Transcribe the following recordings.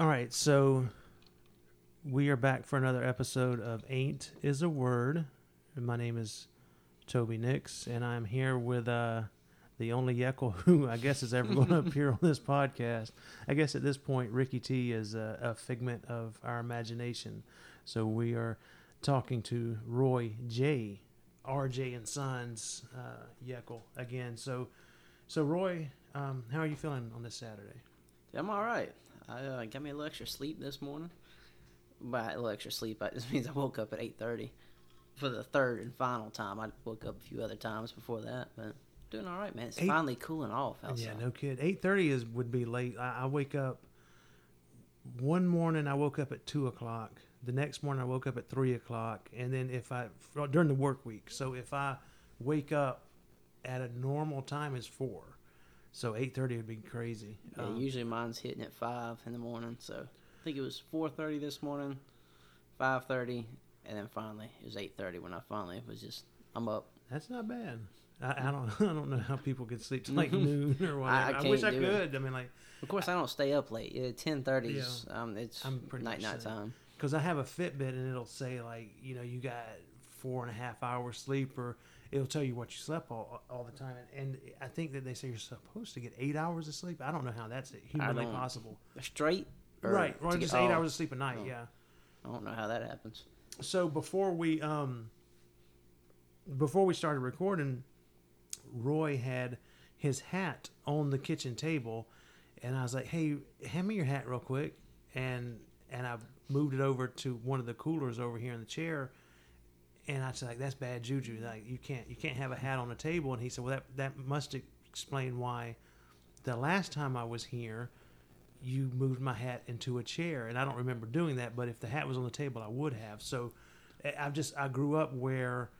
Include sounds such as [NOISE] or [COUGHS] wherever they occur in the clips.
All right, so we are back for another episode of Ain't is a Word. My name is Toby Nix, and I'm here with uh, the only Yekel [LAUGHS] who I guess is ever going to appear on this podcast. I guess at this point, Ricky T is a, a figment of our imagination. So we are talking to Roy J, RJ and Sons uh, Yekel again. So, so Roy, um, how are you feeling on this Saturday? I'm all right. I uh, got me a little extra sleep this morning. By a little extra sleep, that just means I woke up at eight thirty for the third and final time. I woke up a few other times before that, but doing all right, man. It's Eight- finally cooling off outside. Yeah, no kid. Eight thirty is would be late. I, I wake up. One morning I woke up at two o'clock. The next morning I woke up at three o'clock, and then if I during the work week. So if I wake up at a normal time is four. So eight thirty would be crazy. Yeah, Um, usually mine's hitting at five in the morning. So I think it was four thirty this morning, five thirty, and then finally it was eight thirty when I finally was just I'm up. that's not bad. I, I don't [LAUGHS] I don't know how people can sleep till like [LAUGHS] noon or whatever. I- I, I wish I do it. could. I mean, like Of course, I don't stay up late. Yeah, ten thirty is um, it's I'm pretty night night time. because I have a Fitbit and it'll say like you know you got four and a half hours sleep or it'll tell you what you slept all, all the time and, and I think that they say you're supposed to get eight hours of sleep. I don't know how that's humanly possible. Straight. Right, or just get- eight hours of sleep a night. Oh. Yeah. I don't know how that happens. So before we um before we started recording, Roy had his hat on the kitchen table, and I was like, "Hey, hand me your hat real quick," and and I moved it over to one of the coolers over here in the chair, and I said, "Like that's bad juju. Like you can't you can't have a hat on the table." And he said, "Well, that that must explain why the last time I was here." You moved my hat into a chair, and I don't remember doing that. But if the hat was on the table, I would have. So, I- I've just I grew up where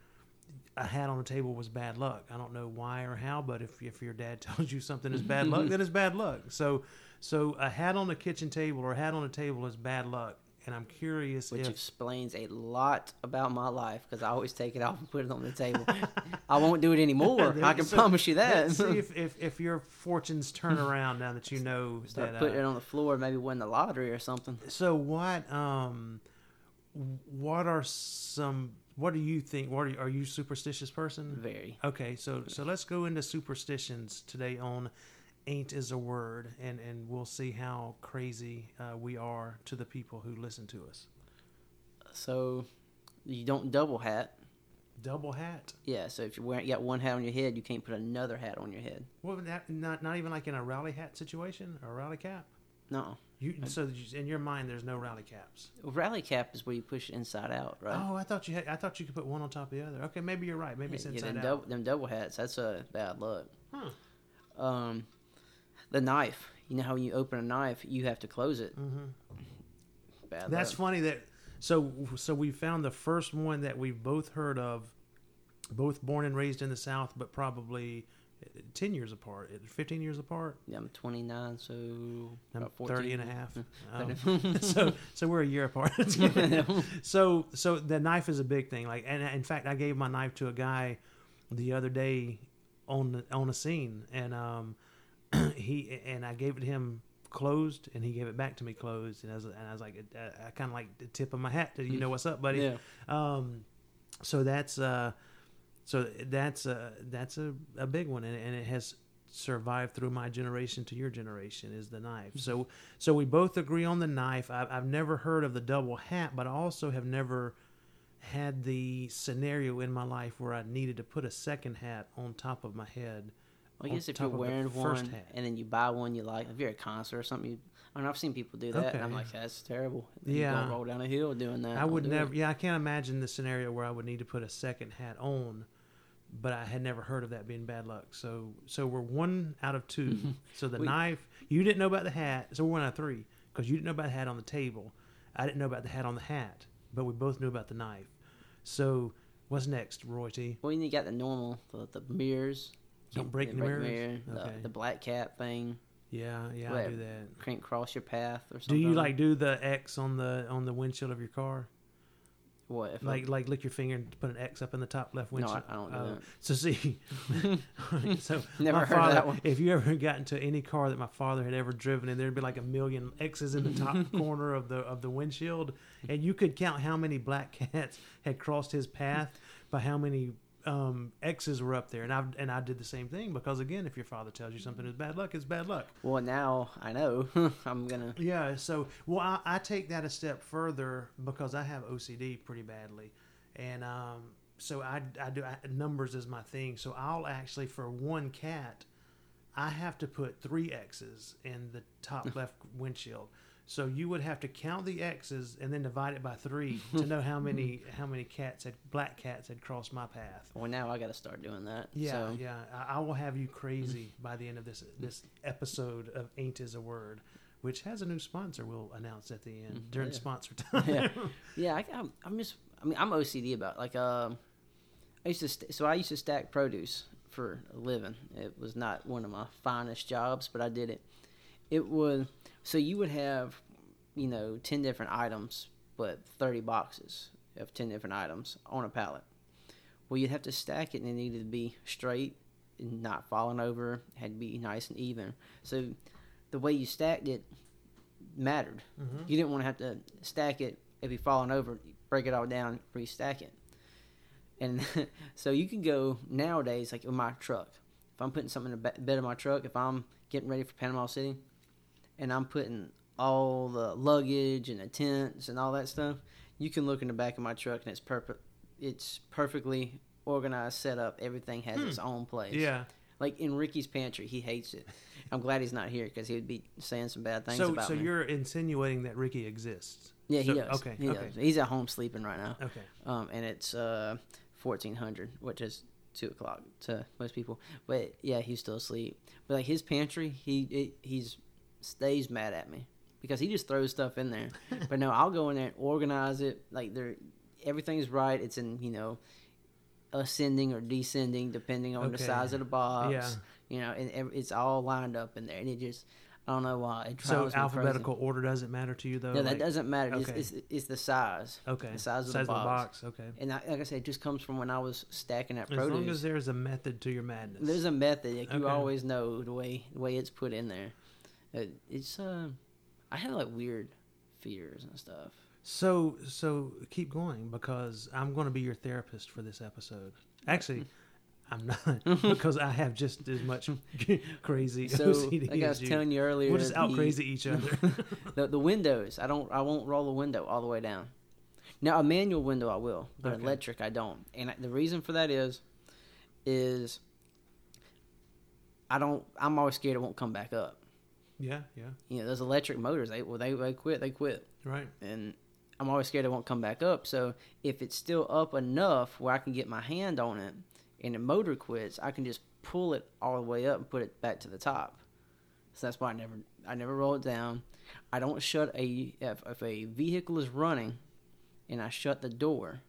a hat on the table was bad luck. I don't know why or how, but if if your dad [LAUGHS] tells you something is bad luck, [LAUGHS] then it's bad luck. So so a hat on the kitchen table or a hat on the table is bad luck. And I'm curious which if explains a lot about my life because I always take it off and put it on the table. I won't do it anymore. [LAUGHS] I can So, promise you that. see if, [LAUGHS] if if your fortunes turn [LAUGHS] around now that you know Start that. putting uh, it on the floor, maybe win the lottery or something. so what um what are some what do you think? What are you, are you a superstitious person? Very. Okay, so so let's go into superstitions today on "Ain't is a Word," and and we'll see how crazy uh, we are to the people who listen to us. So you don't double hat. Double hat. Yeah. So if you wear you got one hat on your head, you can't put another hat on your head. Well, that not not even like in a rally hat situation or a rally cap. No. You so you- in your mind, there's no rally caps. Rally cap is where you push inside out, right? Oh, I thought you had. I thought you could put one on top of the other. Okay, maybe you're right. Maybe it's yeah, inside them, out. double, them double hats. That's a bad luck. Huh. Um, the knife. You know how when you open a knife, you have to close it. hmm Bad That's luck. funny that so so we found the first one that we've both heard of, both born and raised in the South, but probably uh, ten years apart, fifteen years apart. Yeah, I'm 29, so I'm 30 and a half. [LAUGHS] Um, [LAUGHS] so so we're a year apart. [LAUGHS] so so the knife is a big thing. Like and in fact, I gave my knife to a guy the other day on the, on a scene, and um [CLEARS THROAT] he and I gave it to him closed, and he gave it back to me closed, and I was and I was like, I, I kind of like the tip of my hat to you know what's up, buddy. yeah. Um, so that's uh, so that's uh, that's a, a big one, and, and it has survived through my generation to your generation is the knife. So so we both agree on the knife. I've, I've never heard of the double hat, but I also have never had the scenario in my life where I needed to put a second hat on top of my head. Well, I guess if you're wearing one hat. and then you buy one you like, if you're at a concert or something, you, I mean, I've seen people do that, and I'm like, that's terrible. You Yeah. roll down a hill doing that. I would never. Yeah, I can't imagine the scenario where I would need to put a second hat on, but I had never heard of that being bad luck. So, so we're one out of two. [LAUGHS] so the We- knife, you didn't know about the hat, so we're one out of three because you didn't know about the hat on the table. I didn't know about the hat on the hat, but we both knew about the knife. So, what's next, Roy T? Well, you got the normal, the, the mirrors. Don't break the mirrors? mirror, the, Okay. the black cat thing. Yeah, yeah, I do that. Can't cross your path or something. Do you like do the X on the on the windshield of your car? What if I- Like like lick your finger and put an X up in the top left No, windshield. I- I don't do Oh. that. So see, [LAUGHS] [LAUGHS] so [LAUGHS] Never heard of father, that one. If you ever got into any car that my father had ever driven, and there'd be like a million X's in the top corner of the of the windshield, and you could count how many black cats had crossed his path by how many um, X's were up there, and I and I did the same thing because again, if your father tells you something is bad luck, it's bad luck. well, now I know. [LAUGHS] I'm gonna. Yeah, so well, I, I take that a step further because I have OCD pretty badly, and um, so I, I do I, numbers is my thing. So I'll actually for one cat, I have to put three X's in the top [LAUGHS] left windshield. So you would have to count the X's and then divide it by three [LAUGHS] to know how many how many cats had black cats had crossed my path. Well, now I got to start doing that. Yeah, So, yeah. I, I will have you crazy [LAUGHS] by the end of this this episode of Ain't Is a Word, which has a new sponsor. We'll announce at the end Mhm, during yeah. sponsor [LAUGHS] time. yeah, yeah. I, I'm, I'm just. I mean, I'm OCD about like. Um, I used to. St- so I used to stack produce for a living. It was not one of my finest jobs, but I did it. It was so you would have, you know, ten different items, but thirty boxes of ten different items on a pallet. Well, you'd have to stack it, and it needed to be straight and not falling over. Had to be nice and even. So, the way you stacked it mattered. Mhm. You didn't want to have to stack it if you falling over, break it all down, restack it. And [LAUGHS] so you can go nowadays, like with my truck. If I'm putting something in the bed of my truck, if I'm getting ready for Panama City, and I'm putting all the luggage and the tents and all that stuff, you can look in the back of my truck and it's perfect. It's perfectly organized, set up. Everything has its own place. Yeah. Like in Ricky's pantry, he hates it. I'm glad he's not here because he would be saying some bad things So about so me. you're insinuating that Ricky exists. Yeah, he So- does. Okay. he okay. does. He's at home sleeping right now, Okay. um, and it's uh, fourteen hundred, which is two o'clock to most people. But yeah, he's still asleep. But like his pantry, he it, he's stays mad at me because he just throws stuff in there. [LAUGHS] but no, I'll go in there and organize it. Like there, everything's right. It's in you know ascending or descending depending on the size of the box. Yeah. You know, and it's all lined up in there, and it just I don't know why it So me crazy. alphabetical order doesn't matter to you though. No, that Like- doesn't matter. Okay. It's, it's, it's the size. Okay. the size of Size the box. Okay. And I, like I said, it just comes from when I was stacking that As produce. long as there's a method to your madness. There's a method. Like you always know the way the way it's put in there. It, it's uh, I have like weird fears and stuff. So so keep going because I'm going to be your therapist for this episode. Actually, [LAUGHS] I'm not because I have just as much [LAUGHS] crazy So OCD like I was you. telling you earlier, we'll just out the- crazy each other. [LAUGHS] the, the windows. I don't. I won't roll the window all the way down. Now a manual window I will, but Okay. electric I don't. And I- the reason for that is, is I don't. I'm always scared it won't come back up. Yeah, yeah, You know, those electric motors. They well, they they quit. They quit. right. and I'm always scared it won't come back up. So if it's still up enough where I can get my hand on it and the motor quits, I can just pull it all the way up and put it back to the top. So that's why I never I never roll it down. I don't shut a if, if a vehicle is running and I shut the door,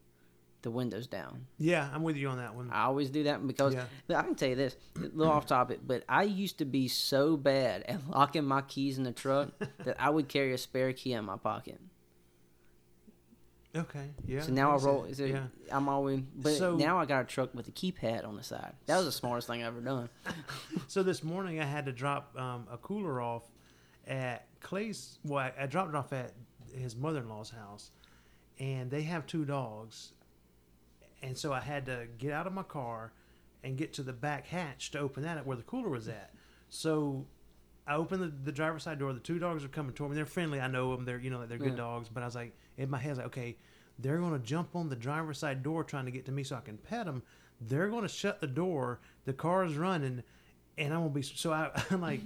the window's down. Yeah, I'm with you on that one. I always do that because Yeah. I can tell you this, a little off topic, but I used to be so bad at [LAUGHS] locking my keys in the truck [LAUGHS] that I would carry a spare key in my pocket. Okay, yeah. So now I roll. So yeah. I'm always. But So- now I got a truck with a keypad on the side. That was the smartest thing I ever done. [LAUGHS] So this morning I had to drop um, a cooler off at Clay's. Well, I, I dropped it off at his mother-in-law's house, and they have two dogs, and so I had to get out of my car and get to the back hatch to open that up where the cooler was at. So I opened the, the driver's side door. The two dogs are coming toward me. They're friendly. I know them. They're you know they're good Yeah. dogs. But I was like in my head, like, okay, they're going to jump on the driver's side door trying to get to me so I can pet them. They're going to shut the door. The car's running, and I'm gonna be so I, [LAUGHS] I'm like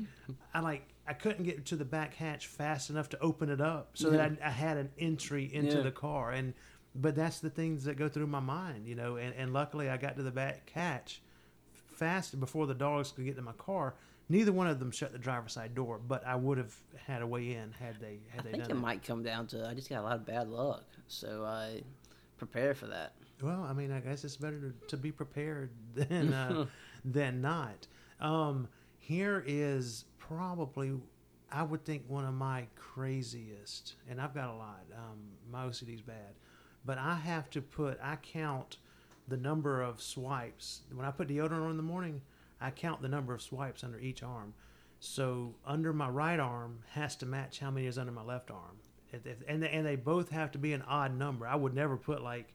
I like I couldn't get to the back hatch fast enough to open it up so that I, I had an entry into Yeah. the car and. But that's the things that go through my mind, you know. And, and luckily, I got to the back catch fast before the dogs could get to my car. Neither one of them shut the driver's side door, but I would have had a way in had they had I they think done it it. might come down to I just got a lot of bad luck, so I prepare for that. Well, I mean, I guess it's better to, to be prepared than uh, [LAUGHS] than not. Um, here is probably, I would think, one of my craziest, and I've got a lot. Um, my OCD's bad, but I have to put I count the number of swipes when I put deodorant on in the morning. I count the number of swipes under each arm. So under my right arm has to match how many is under my left arm, and and they both have to be an odd number. I would never put like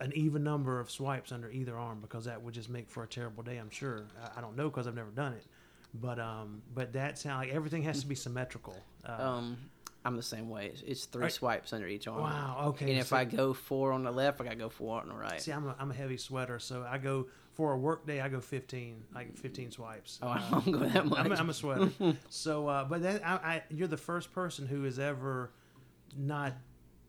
an even number of swipes under either arm because that would just make for a terrible day. I'm sure. I, don't know because I've never done it, but um, but that sound like everything has to be symmetrical. Uh, Um, I'm the same way. It's, it's three Are- swipes under each arm. wow. Okay. And if so- I go four on the left, I gotta go four on the right. see, I'm a, I'm a heavy sweater, so I go for a work day. I go 15, like 15 swipes. oh, [LAUGHS] I don't go that much. I'm, a- I'm a sweater. [LAUGHS] so, uh, but that I, I, you're the first person who has ever not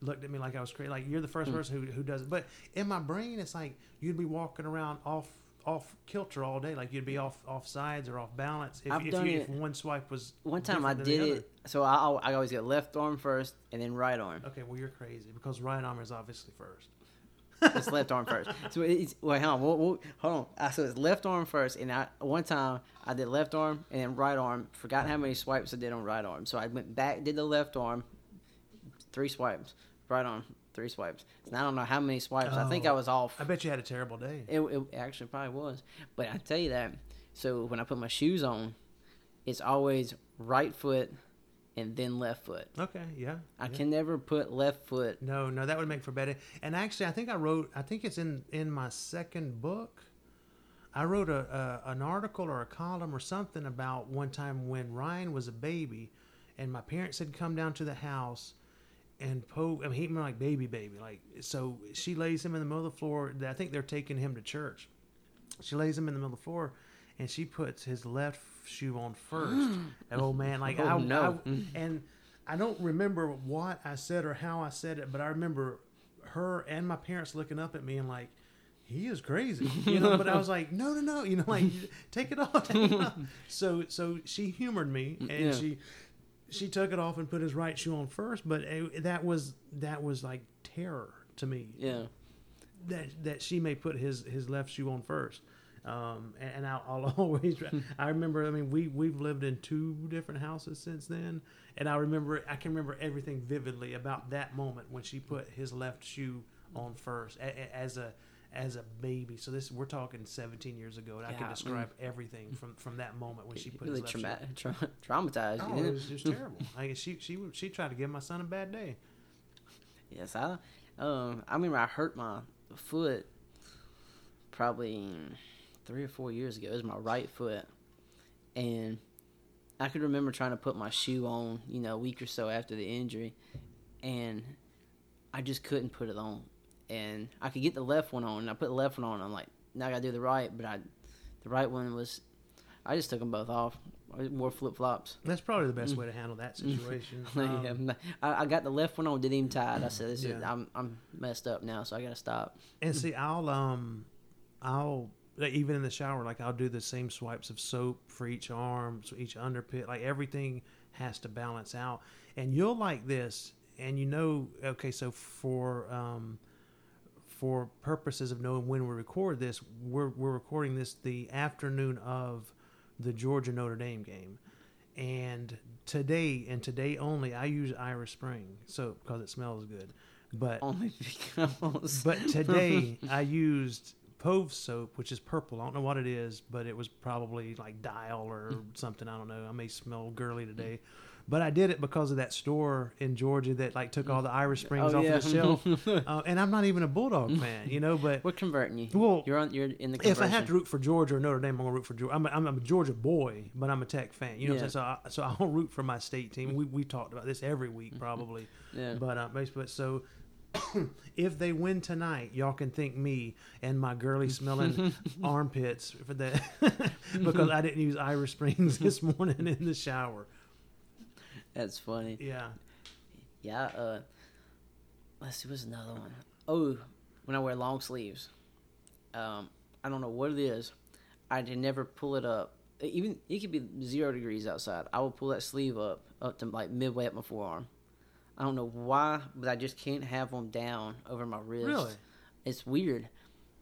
looked at me like I was crazy. Like you're the first Hmm. person who, who does it. But in my brain, it's like you'd be walking around off off kilter all day. Like you'd be off off sides or off balance if, I've if, done you, it- if one swipe was One time I did it, so I, I always get left arm first and then right arm. Okay, well you're crazy because right arm is obviously first. [LAUGHS] It's left arm first. So it's wait, hold on, we'll, we'll- hold on. I so it's left arm first, and I one time I did left arm and then right arm. Forgot how many swipes I did on right arm, so I went back, did the left arm, three swipes, right arm, three swipes. And I don't know how many swipes. I think Oh. I was off. I bet you had a terrible day. It, it actually probably was. But I tell you that. So when I put my shoes on, it's always right foot and then left foot. Okay, yeah. I yeah. can never put left foot. No, no, that would make for better. And actually, I think I wrote. I think it's in in my second book. I wrote a, a an article or a column or something about one time when Ryan was a baby, and my parents had come down to the house, and Poe. I mean, he like baby, baby. Like so, she lays him in the middle of the floor. I think they're taking him to church. She lays him in the middle of the floor, and she puts his left shoe on first. [GASPS] old man, like Oh, I, no. I- mm. and I don't remember what I said or how I said it, but I remember her and my parents looking up at me and like, he is crazy, you know. but I was like, no, no, no, you know, like [LAUGHS] take it off. Take it off. So, so she humored me, mm, and Yeah. she she took it off and put his right shoe on first. But it, that was that was like terror to me Yeah. that that she may put his his left shoe on first. Um, and, and I'll, [LAUGHS] I'll always. I remember. I mean, we we've lived in two different houses since then, and I remember. I can remember everything vividly about that moment when she put his left shoe on first a, a- as a as a baby. So this we're talking 17 years ago, and I Yeah, can I describe everything [LAUGHS] from from that moment when she put really his trauma- tra- traumatized. Oh, you. it was, it was [LAUGHS] terrible. Like she she she tried to give my son a bad day. Yes, I. Um, I remember I hurt my foot probably three or four years ago. It was my right foot, and I could remember trying to put my shoe on, you know, a week or so after the injury, and I just couldn't put it on. And I could get the left one on, and I put the left one on. I'm like, now I gotta do the right, but I, the right one was, I just took them both off. I wore flip flops. That's probably the best way to handle that [LAUGHS] situation. [LAUGHS] Um, yeah, I, I got the left one on, didn't even tie it. I said, this is, I'm I'm messed up now, so I gotta stop. And see, [LAUGHS] I'll um, I'll like, even in the shower, like I'll do the same swipes of soap for each arm, so each underpit. Like everything has to balance out. And you'll like this, and you know, okay, so for um, for purposes of knowing when we record this, we're we're recording this the afternoon of the Georgia Notre Dame game. And today and today only, I use Irish Spring soap because it smells good. But Only [LAUGHS] because. but [LAUGHS] today I used Pove soap, which is purple. I don't know what it is, but it was probably like Dial or something. I don't know. I may smell girly today, but I did it because of that store in Georgia that like took all the Irish Springs Oh, off yeah. the shelf. [LAUGHS] uh, and I'm not even a Bulldog fan, you know. But We're converting you. Well, you're on. You're in the. Conversion. if I have to root for Georgia or Notre Dame, I'm gonna root for Georgia. I'm a, I'm a Georgia boy, but I'm a Tech fan. You know what I'm saying? So I, so I'll root for my state team. We we talked about this every week probably. yeah. But uh, basically, so [COUGHS] if they win tonight, y'all can thank me and my girly smelling [LAUGHS] armpits for that [LAUGHS] [LAUGHS] because I didn't use Irish Springs this morning in the shower. That's funny. Yeah. Yeah. Uh, let's see. What's another one? Oh, when I wear long sleeves. Um, I don't know what it is. I can never pull it up. Even it could be zero degrees outside. I will pull that sleeve up up to like midway up my forearm. I don't know why, but I just can't have them down over my wrist. Really? It's weird.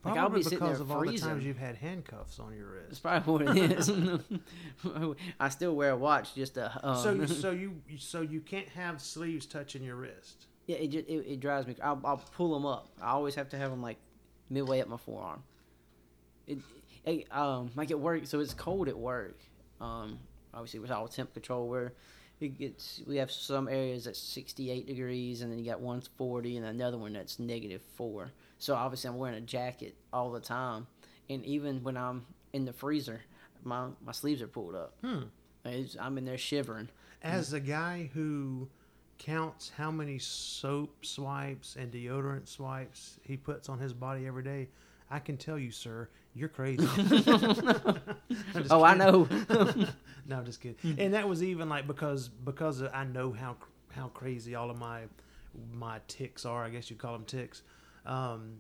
Like Probably I'll be sitting because there of all the times you've had handcuffs on your wrist. That's probably what it is. [LAUGHS] I still wear a watch just to. Um, So, so [LAUGHS] you, so you can't have sleeves touching your wrist. Yeah, it, just, it it drives me. I'll I'll pull them up. I always have to have them like midway up my forearm. It, it um like at work, so it's cold at work. Um, obviously with all temp control, where it gets we have some areas that's 68 degrees, and then you got one 40, and another one that's negative four. So obviously I'm wearing a jacket all the time, and even when I'm in the freezer, my my sleeves are pulled up. Hmm. I'm in there shivering. As a guy who counts how many soap swipes and deodorant swipes he puts on his body every day, I can tell you, sir, you're crazy. [LAUGHS] [LAUGHS] Oh, I know. [LAUGHS] no, I'm just kidding. And that was even like because because I know how how crazy all of my my ticks are. I guess you call them ticks. Um,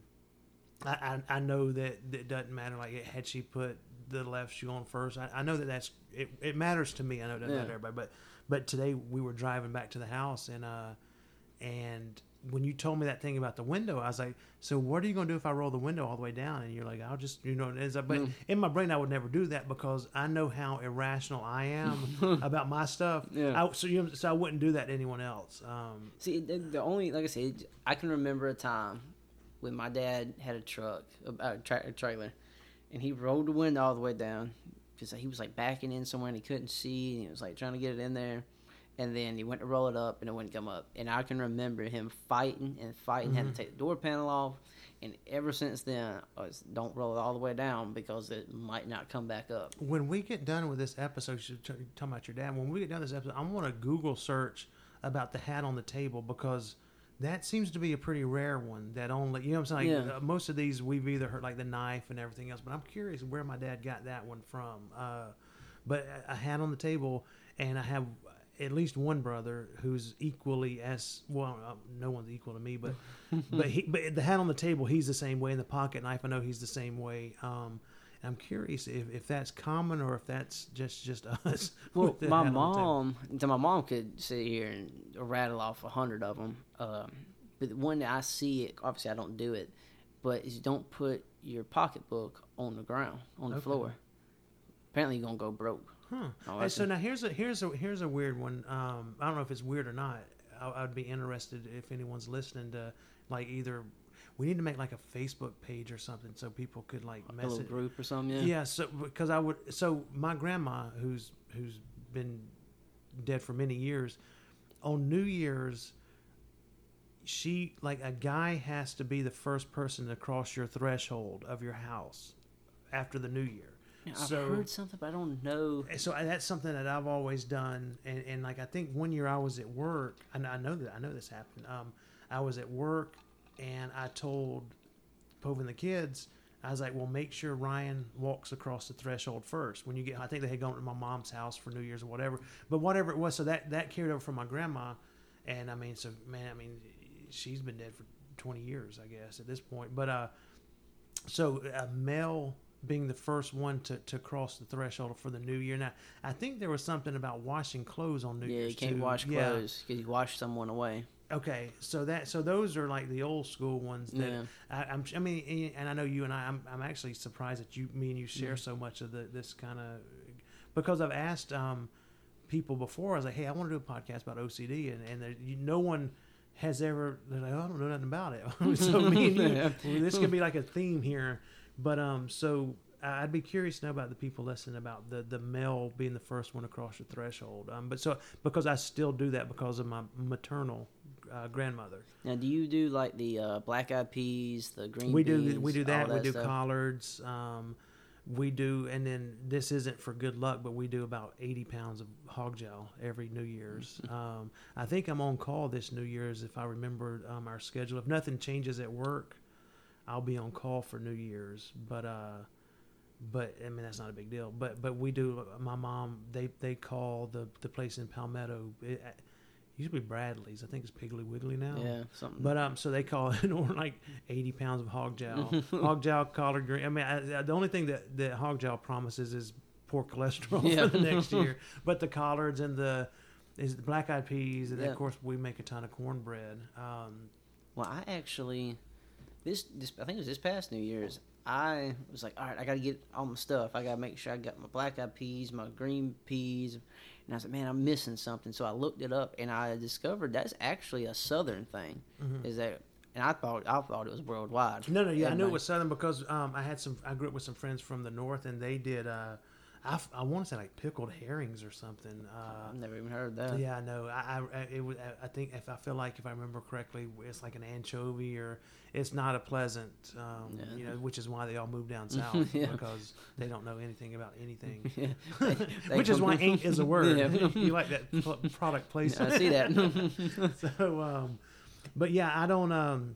I, I I know that it doesn't matter. Like had she put the left shoe on first, I, I know that that's it. It matters to me. I know it doesn't Yeah. matter to everybody, but but today we were driving back to the house and uh and when you told me that thing about the window, I was like, "So what are you going to do if I roll the window all the way down?" And you're like, "I'll just, you know." it ends up- But Mm. in my brain, I would never do that because I know how irrational I am [LAUGHS] about my stuff. Yeah. I, so you, so I wouldn't do that to anyone else. Um, See, the, the only like I said, I can remember a time when my dad had a truck, a, a tractor trailer, and he rolled the window all the way down because he was like backing in somewhere and he couldn't see, and he was like trying to get it in there, and then he went to roll it up and it wouldn't come up, and I can remember him fighting and fighting, had to take the door panel off, and ever since then, don't roll it all the way down because it might not come back up. when we get done with this episode, you should t- talk about your dad. When we get done with this episode, I want to Google search about the hat on the table because that seems to be a pretty rare one. That only you know what I'm saying. Yeah. uh, most of these we've either heard like the knife and everything else, but I'm curious where my dad got that one from. Uh, but a hat on the table, and I have at least one brother who's equally as well. Uh, no one's equal to me, but [LAUGHS] but he but the hat on the table, he's the same way. In the pocket knife, I know he's the same way. Um, I'm curious if, if that's common or if that's just just [LAUGHS] us. Well, my hat on the table. mom, my mom could sit here and rattle off a hundred of them. Um, but when I see it, obviously I don't do it, but is don't put your pocketbook on the ground on the Okay. floor. Apparently, you're gonna go broke. Huh. Oh, And so now here's a here's a here's a weird one. Um, I don't know if it's weird or not. I, I'd be interested if anyone's listening to like either. We need to make like a Facebook page or something so people could like A little message. group or something. Yeah. Yeah. so because I would so my grandma who's who's been dead for many years on New Year's she like a guy has to be the first person to cross your threshold of your house after the new year. I've so heard something, but I don't know. so I- that's something that I've always done, and, and like I think one year I was at work, and I know that I know this happened. Um, I was at work, and I told Pove and the kids, I was like, "Well, make sure Ryan walks across the threshold first when you get." I think they had gone to my mom's house for New Year's or whatever, but whatever it was, so that that carried over from my grandma, and I mean, so man, I mean, she's been dead for twenty years, I guess, at this point, but uh, so a male being the first one to, to cross the threshold for the new year. Now, I think there was something about washing clothes on New yeah, Year's you can't too. wash Yeah. clothes because you wash someone away. Okay, so that so those are like the old school ones that Yeah. I, I'm. I mean, and I know you and I. I'm, I'm actually surprised that you, me, and you share Mm-hmm. so much of the this kind of because I've asked um, people before. I was like, hey, I want to do a podcast about OCD, and and there, you, no one has ever. They're like, oh, I don't know nothing about it. [LAUGHS] so me and you, Yeah. [LAUGHS] this could be like a theme here. But um, so I'd be curious to know about the people listening about the the male being the first one across the threshold. Um, but so because I still do that because of my maternal uh, grandmother. Now, do you do like the uh, black eyed peas, the green? we do beans, we do all that. we do stuff? collards. Um, we do, and then this isn't for good luck, but we do about eighty pounds of hog jowl every New Year's. [LAUGHS] um, I think I'm on call this New Year's if I remember um, our schedule. If nothing changes at work, I'll be on call for New Year's. But uh, but I mean that's not a big deal. But but we do. My mom they they call the the place in Palmetto. It, it used to be Bradley's. I think it's Piggly Wiggly now. Yeah, something. But um, so they call it [LAUGHS] or like eighty pounds of hog jowl, [LAUGHS] hog jowl collard green. I mean, I, I- the only thing that that hog jowl promises is poor cholesterol Yeah. for the next year. [LAUGHS] But the collards and the is the black eyed peas, and then Yeah. of course we make a ton of cornbread. Um, Well, I actually this this I think it was this past New Year's. I was like, all right, I got to get all my stuff. I got to make sure I got my black eyed peas, my green peas, And I said, man, I'm missing something. So I looked it up, and I discovered that's actually a Southern thing. Is that? And I thought I thought it was worldwide. No, no, yeah, I knew it was Southern because um, I had some. I grew up with some friends from the north, and they did. Uh, I, I want to say like pickled herrings or something. Uh, I've never even heard that. yeah, I know. I, I it was. I think if I feel like if I remember correctly, it's like an anchovy or it's not a pleasant. Um, Yeah. You know, which is why they all moved down [LAUGHS] south Yeah. because they don't know anything about anything. [LAUGHS] Yeah. [LAUGHS] They- they which is why ain't is a word. You like that pl- product placement. I see that. so um but yeah i don't um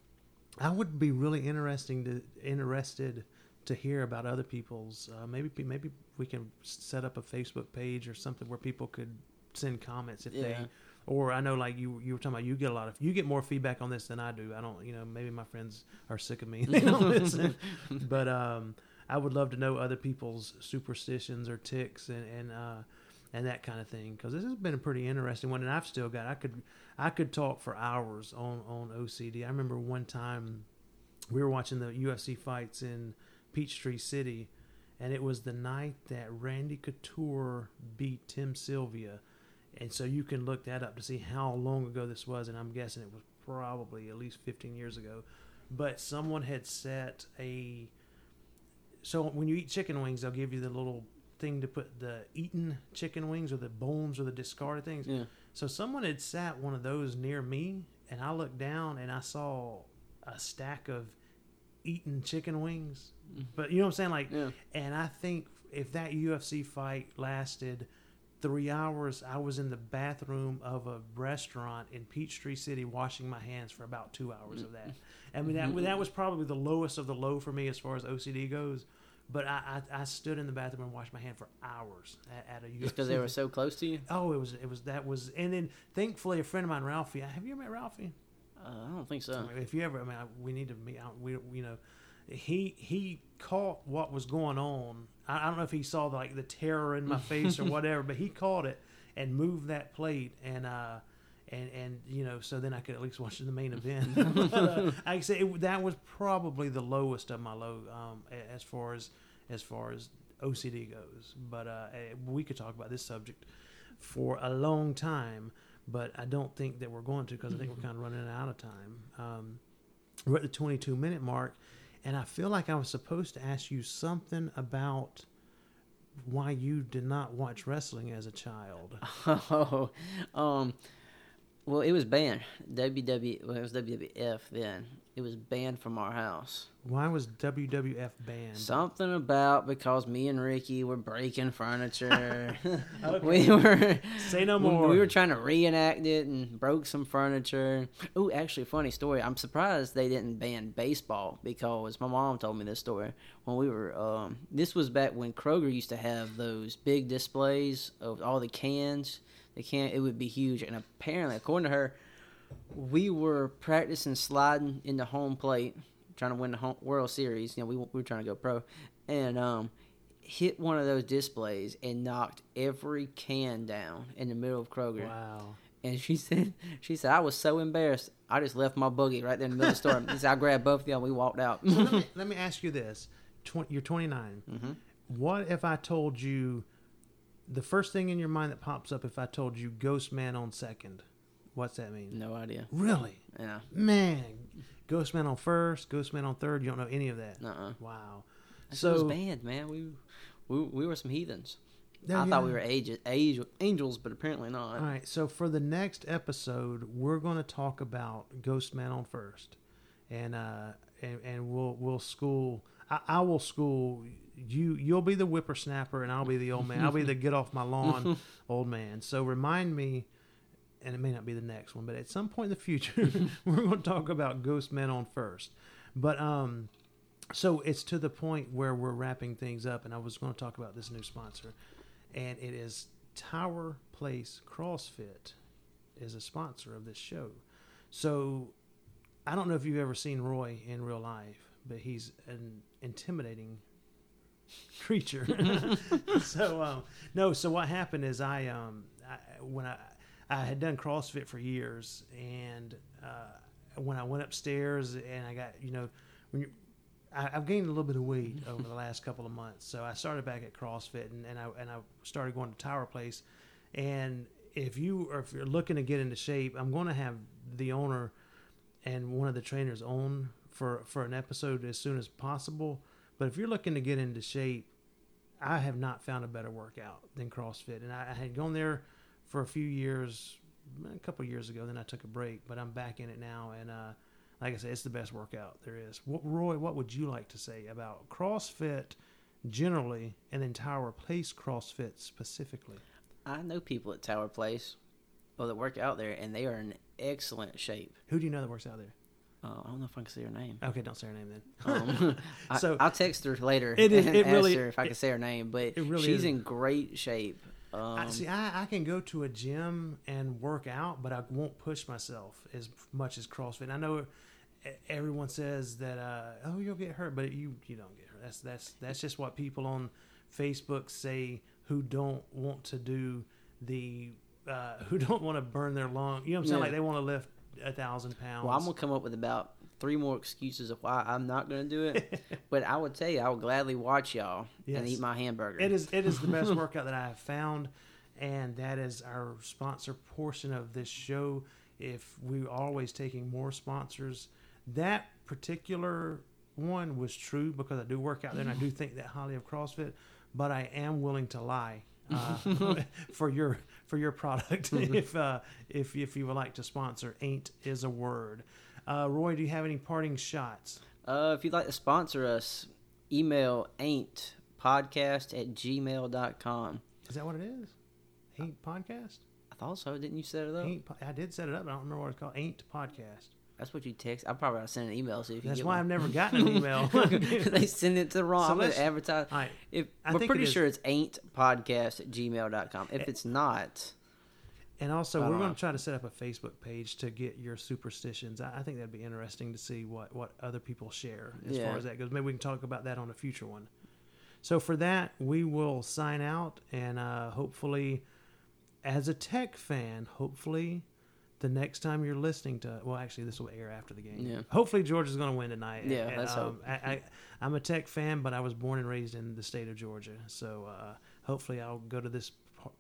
i would be really interesting to interested to hear about other people's uh, maybe maybe we can set up a facebook page or something where people could send comments if they or i know like you you were talking about you get a lot of you get more feedback on this than i do. I don't you know maybe my friends are sick of me. [LAUGHS] They don't [LAUGHS] listen. But um i would love to know other people's superstitions or ticks and and uh and that kind of thing because this has been a pretty interesting one and i've still got i could i could talk for hours on on ocd i remember one time we were watching the ufc fights in peachtree city and it was the night that randy couture beat tim sylvia. And so you can look that up to see how long ago this was and i'm guessing it was probably at least 15 years ago. But someone had set a so when you eat chicken wings they'll give you the little thing to put the eaten chicken wings or the bones or the discarded things. Yeah. so someone had sat one of those near me, and I looked down and I saw a stack of eaten chicken wings. Mm-hmm. But you know what I'm saying? Like, Yeah. and I think if that UFC fight lasted three hours, I was in the bathroom of a restaurant in Peachtree City washing my hands for about two hours of that. I mean, that, that was probably the lowest of the low for me as far as OCD goes. But I, I, I stood in the bathroom and washed my hand for hours at, at a UFC. Just because they were so close to you. Oh, it was it was that was and then thankfully a friend of mine, Ralphie. Have you ever met Ralphie? Uh, I don't think so. If you ever, I mean, I, we need to meet. out. We you know, he he caught what was going on. I, I don't know if he saw like the terror in my face or [LAUGHS] whatever, but he caught it and moved that plate and uh and and you know so then I could at least watch the main [LAUGHS] event. [LAUGHS] but, uh, I say it, that was probably the lowest of my low um as far as as far as OCD goes. But uh, eh, we could talk about this subject for a long time, but I don't think that we're going to because I think we're kind of running out of time. Um, we're at the 22 minute mark, and I feel like I was supposed to ask you something about why you did not watch wrestling as a child. [LAUGHS] Oh, um, well, it was banned. WW, well, it was WWF then. It was banned from our house. Why was WWF banned? Something about because me and Ricky were breaking furniture. [LAUGHS] We were Say no more. We were trying to reenact it and broke some furniture. Oh, actually, funny story. I'm surprised they didn't ban baseball because my mom told me this story when we were. Um, this was back when Kroger used to have those big displays of all the cans. The can it would be huge, and apparently, according to her, we were practicing sliding into home plate, trying to win the home, World Series. You know, we, we were trying to go pro, and um, hit one of those displays and knocked every can down in the middle of Kroger. Wow. And she said, she said, I was so embarrassed. I just left my buggy right there in the middle of the store. Said, I grabbed both of y'all. we walked out. So let, me, [LAUGHS] let me ask you this: Twen- You're 29. Mhm. What if I told you the first thing in your mind that pops up if I told you Ghost Man on second? What's that mean? no idea. Really, Yeah. man. Ghost Man on first, Ghost Man on third. You don't know any of that. Uh-uh. Wow. So, it was So banned, man. We, we, we were some heathens. I you thought we were age, age, angels, but apparently not. All right. So for the next episode, we're going to talk about Ghost Man on first, and uh, and and we'll we'll school. I, I will school you. You'll be the whippersnapper, and I'll be the old man. I'll be the [LAUGHS] get off my lawn old man. So remind me. And it may not be the next one, but at some point in the future, [LAUGHS] we're going to talk about Ghost Men on first. But um, so it's to the point where we're wrapping things up, and I was going to talk about this new sponsor, and it is Tower Place CrossFit is a sponsor of this show. So I don't know if you've ever seen Roy in real life, but he's an intimidating creature. [LAUGHS] so um, no, so what happened is I um I, when I I had done CrossFit for years, and uh, when I went upstairs and I got you know when you I, I've gained a little bit of weight [LAUGHS] over the last couple of months, so I started back at CrossFit and, and I and I started going to Tower Place, And if you or if you're looking to get into shape, I'm going to have the owner and one of the trainers on for for an episode as soon as possible. But if you're looking to get into shape, I have not found a better workout than CrossFit, and I, I had gone there for a few years, a couple years ago. Then I took a break, but I'm back in it now, and uh, like I said, it's the best workout there is. What, Roy, what would you like to say about CrossFit generally, and then Tower Place CrossFit specifically? I know people at Tower Place, well, that work out there, and they are in excellent shape. Who do you know that works out there? Uh, I don't know if I can say her name. Okay, don't say her name then. Um, [LAUGHS] I, So- I'll text her later. It is- and it ask really- her if I can say her name, but it really she's is. in great shape. Um, I, see, I, I can go to a gym and work out, but I won't push myself as much as CrossFit. I know everyone says that, uh, oh, you'll get hurt, but you you don't get hurt. That's that's that's just what people on Facebook say who don't want to do the uh, [LAUGHS] who don't want to burn their lung. You know what I'm saying? Yeah. Like they want to lift a thousand pounds. well, I'm gonna come up with about three more excuses of why I'm not gonna do it. [LAUGHS] but I would tell you, I would gladly watch y'all and eat my hamburger. It is it is the best [LAUGHS] workout that I have found, and that is our sponsor portion of this show. If we're always taking more sponsors, that particular one was true because I do work out there and I do [LAUGHS] think that highly of CrossFit, but I am willing to lie. Uh, for your for your product, if uh, if if you would like to sponsor, ain't is a word. Uh, Roy, do you have any parting shots? Uh, if you'd like to sponsor us, email ain't podcast at gmail.com. Is that what it is? Ain't podcast? I thought so. Didn't you set it up? Ain't I did set it up. but I don't remember what it's called. Ain't podcast. That's what you text. I probably to send an email see if That's why one. I've never [LAUGHS] gotten an email. [LAUGHS] they send it to the wrong. So I'm gonna advertise. Right. If I we're pretty it sure it's ain't podcast at gmail.com. If it's not, And also, we're going to try to set up a Facebook page to get your superstitions. I, I think that'd be interesting to see what, what other people share as Yeah. far as that goes. Maybe we can talk about that on a future one. So for that, we will sign out, and uh, hopefully, as a tech fan, hopefully. The next time you're listening to, well, actually, this will air after the game. Yeah. Hopefully, Georgia's going to win tonight. Yeah, And, let's um, I, I, I'm a Tech fan, but I was born and raised in the state of Georgia. So uh, hopefully, I'll go to this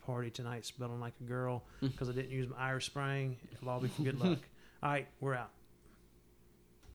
party tonight smelling like a girl hmm. because I didn't use my Irish Spring. It'll all be for good [LAUGHS] luck. All right, we're out.